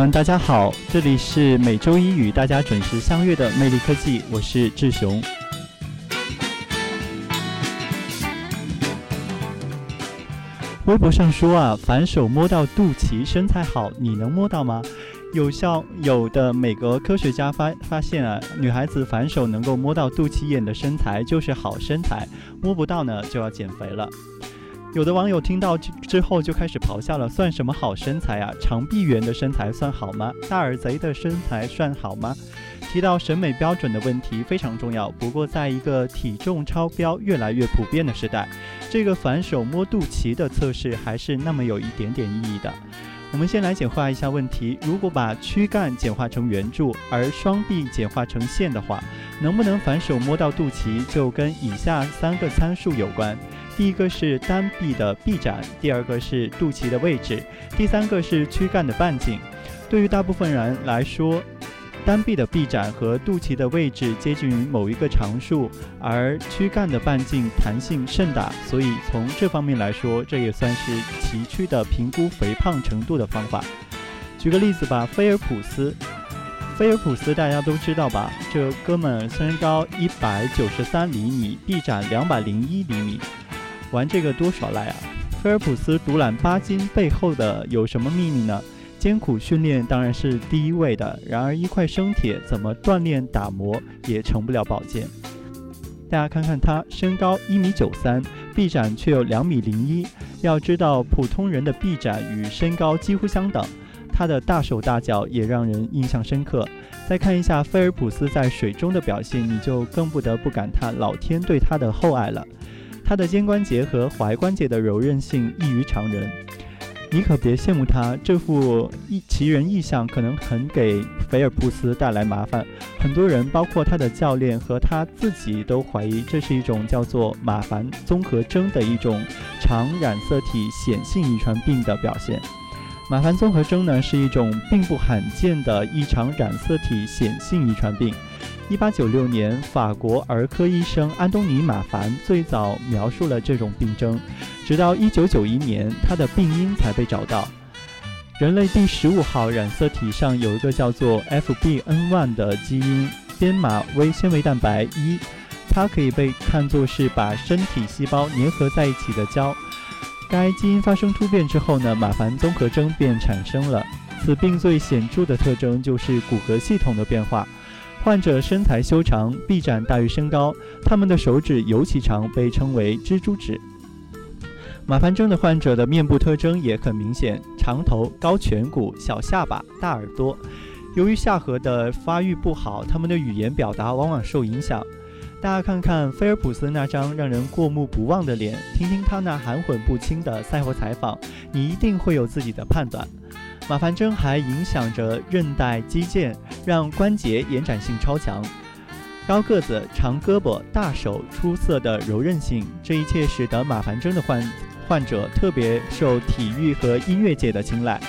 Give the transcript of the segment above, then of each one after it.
们，大家好，这里是每周一与大家准时相约的魅力科技，我是志雄。微博上说啊，反手摸到肚脐，身材好，你能摸到吗？有效有的美国科学家发发现啊，女孩子反手能够摸到肚脐眼的身材就是好身材，摸不到呢就要减肥了。有的网友听到之后就开始咆哮了，算什么好身材啊？长臂猿的身材算好吗？大耳贼的身材算好吗？提到审美标准的问题非常重要，不过在一个体重超标越来越普遍的时代，这个反手摸肚脐的测试还是那么有一点点意义的。我们先来简化一下问题：如果把躯干简化成圆柱，而双臂简化成线的话，能不能反手摸到肚脐，就跟以下三个参数有关。第一个是单臂的臂展，第二个是肚脐的位置，第三个是躯干的半径。对于大部分人来说，单臂的臂展和肚脐的位置接近于某一个常数，而躯干的半径弹性甚大，所以从这方面来说，这也算是崎岖的评估肥胖程度的方法。举个例子吧，菲尔普斯，菲尔普斯大家都知道吧？这哥们身高一百九十三厘米，臂展两百零一厘米，玩这个多耍赖啊！菲尔普斯独揽八金背后的有什么秘密呢？艰苦训练当然是第一位的，然而一块生铁怎么锻炼打磨也成不了宝剑。大家看看他身高一米九三，臂展却有两米零一。要知道，普通人的臂展与身高几乎相等。他的大手大脚也让人印象深刻。再看一下菲尔普斯在水中的表现，你就更不得不感叹老天对他的厚爱了。他的肩关节和踝关节的柔韧性异于常人。你可别羡慕他这副异奇人异象，可能很给菲尔普斯带来麻烦。很多人，包括他的教练和他自己，都怀疑这是一种叫做马凡综合征的一种常染色体显性遗传病的表现。马凡综合征呢，是一种并不罕见的异常染色体显性遗传病。一八九六年，法国儿科医生安东尼·马凡最早描述了这种病症，直到一九九一年，他的病因才被找到。人类第十五号染色体上有一个叫做 FBN1 的基因编码微纤维蛋白一，它可以被看作是把身体细胞粘合在一起的胶。该基因发生突变之后呢，马凡综合征便产生了。此病最显著的特征就是骨骼系统的变化。患者身材修长，臂展大于身高，他们的手指尤其长，被称为蜘蛛指。马凡症的患者的面部特征也很明显：长头、高颧骨、小下巴、大耳朵。由于下颌的发育不好，他们的语言表达往往受影响。大家看看菲尔普斯那张让人过目不忘的脸，听听他那含混不清的赛后采访，你一定会有自己的判断。马凡症还影响着韧带肌腱，让关节延展性超强。高个子、长胳膊、大手、出色的柔韧性，这一切使得马凡症的患患者特别受体育和音乐界的青睐。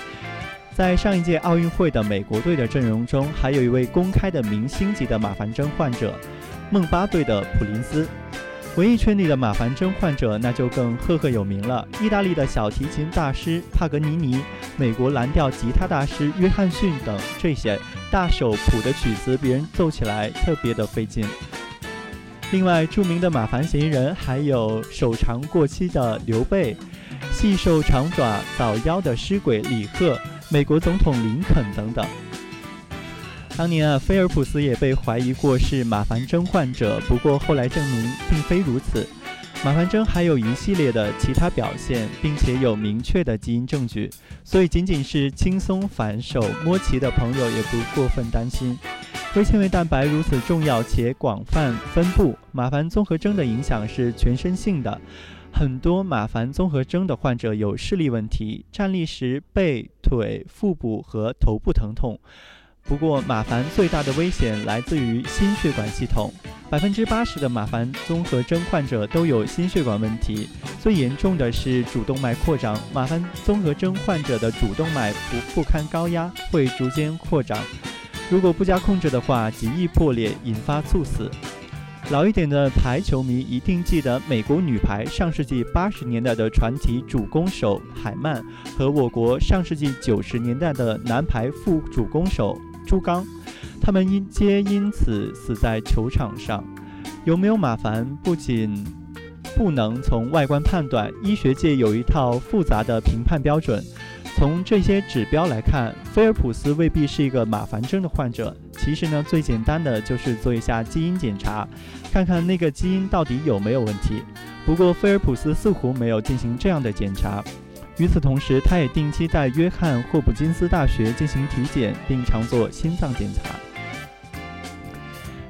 在上一届奥运会的美国队的阵容中，还有一位公开的明星级的马凡症患者——孟巴队的普林斯。文艺圈里的马凡症患者那就更赫赫有名了。意大利的小提琴大师帕格尼尼，美国蓝调吉他大师约翰逊等这些大手谱的曲子，别人奏起来特别的费劲。另外，著名的马凡嫌疑人还有手长过膝的刘备，细瘦长爪早夭的尸鬼李贺，美国总统林肯等等。当年啊，菲尔普斯也被怀疑过是马凡症患者，不过后来证明并非如此。马凡症还有一系列的其他表现，并且有明确的基因证据，所以仅仅是轻松反手摸脐的朋友也不过分担心。微纤维蛋白如此重要且广泛分布，马凡综合征的影响是全身性的。很多马凡综合征的患者有视力问题，站立时背、腿、腹部和头部疼痛。不过，马凡最大的危险来自于心血管系统。百分之八十的马凡综合征患者都有心血管问题，最严重的是主动脉扩张。马凡综合征患者的主动脉不不堪高压，会逐渐扩张。如果不加控制的话，极易破裂，引发猝死。老一点的排球迷一定记得美国女排上世纪八十年代的传奇主攻手海曼和我国上世纪九十年代的男排副主攻手朱刚。他们因皆因此死在球场上。有没有马凡，不仅不能从外观判断，医学界有一套复杂的评判标准。从这些指标来看，菲尔普斯未必是一个马凡症的患者。其实呢，最简单的就是做一下基因检查，看看那个基因到底有没有问题。不过菲尔普斯似乎没有进行这样的检查。与此同时，他也定期在约翰霍普金斯大学进行体检，并常做心脏检查。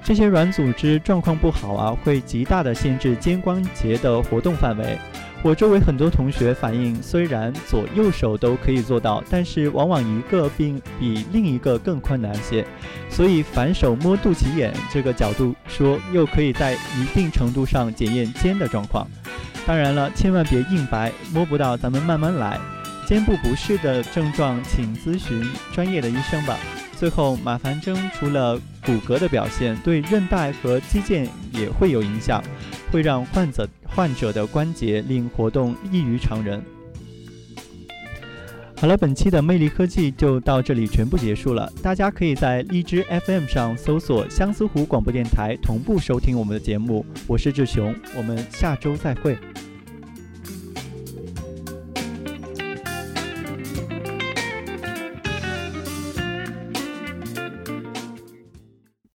这些软组织状况不好啊，会极大的限制肩关节的活动范围。我周围很多同学反映，虽然左右手都可以做到，但是往往一个并比另一个更困难些。所以反手摸肚脐眼这个角度说，又可以在一定程度上检验肩的状况。当然了，千万别硬掰，摸不到咱们慢慢来。肩部不适的症状，请咨询专业的医生吧。最后，马凡征除了骨骼的表现，对韧带和肌腱也会有影响，会让患者患者的关节令活动异于常人。好了，本期的魅力科技就到这里全部结束了。大家可以在荔枝 FM 上搜索相思湖广播电台，同步收听我们的节目。我是志雄，我们下周再会。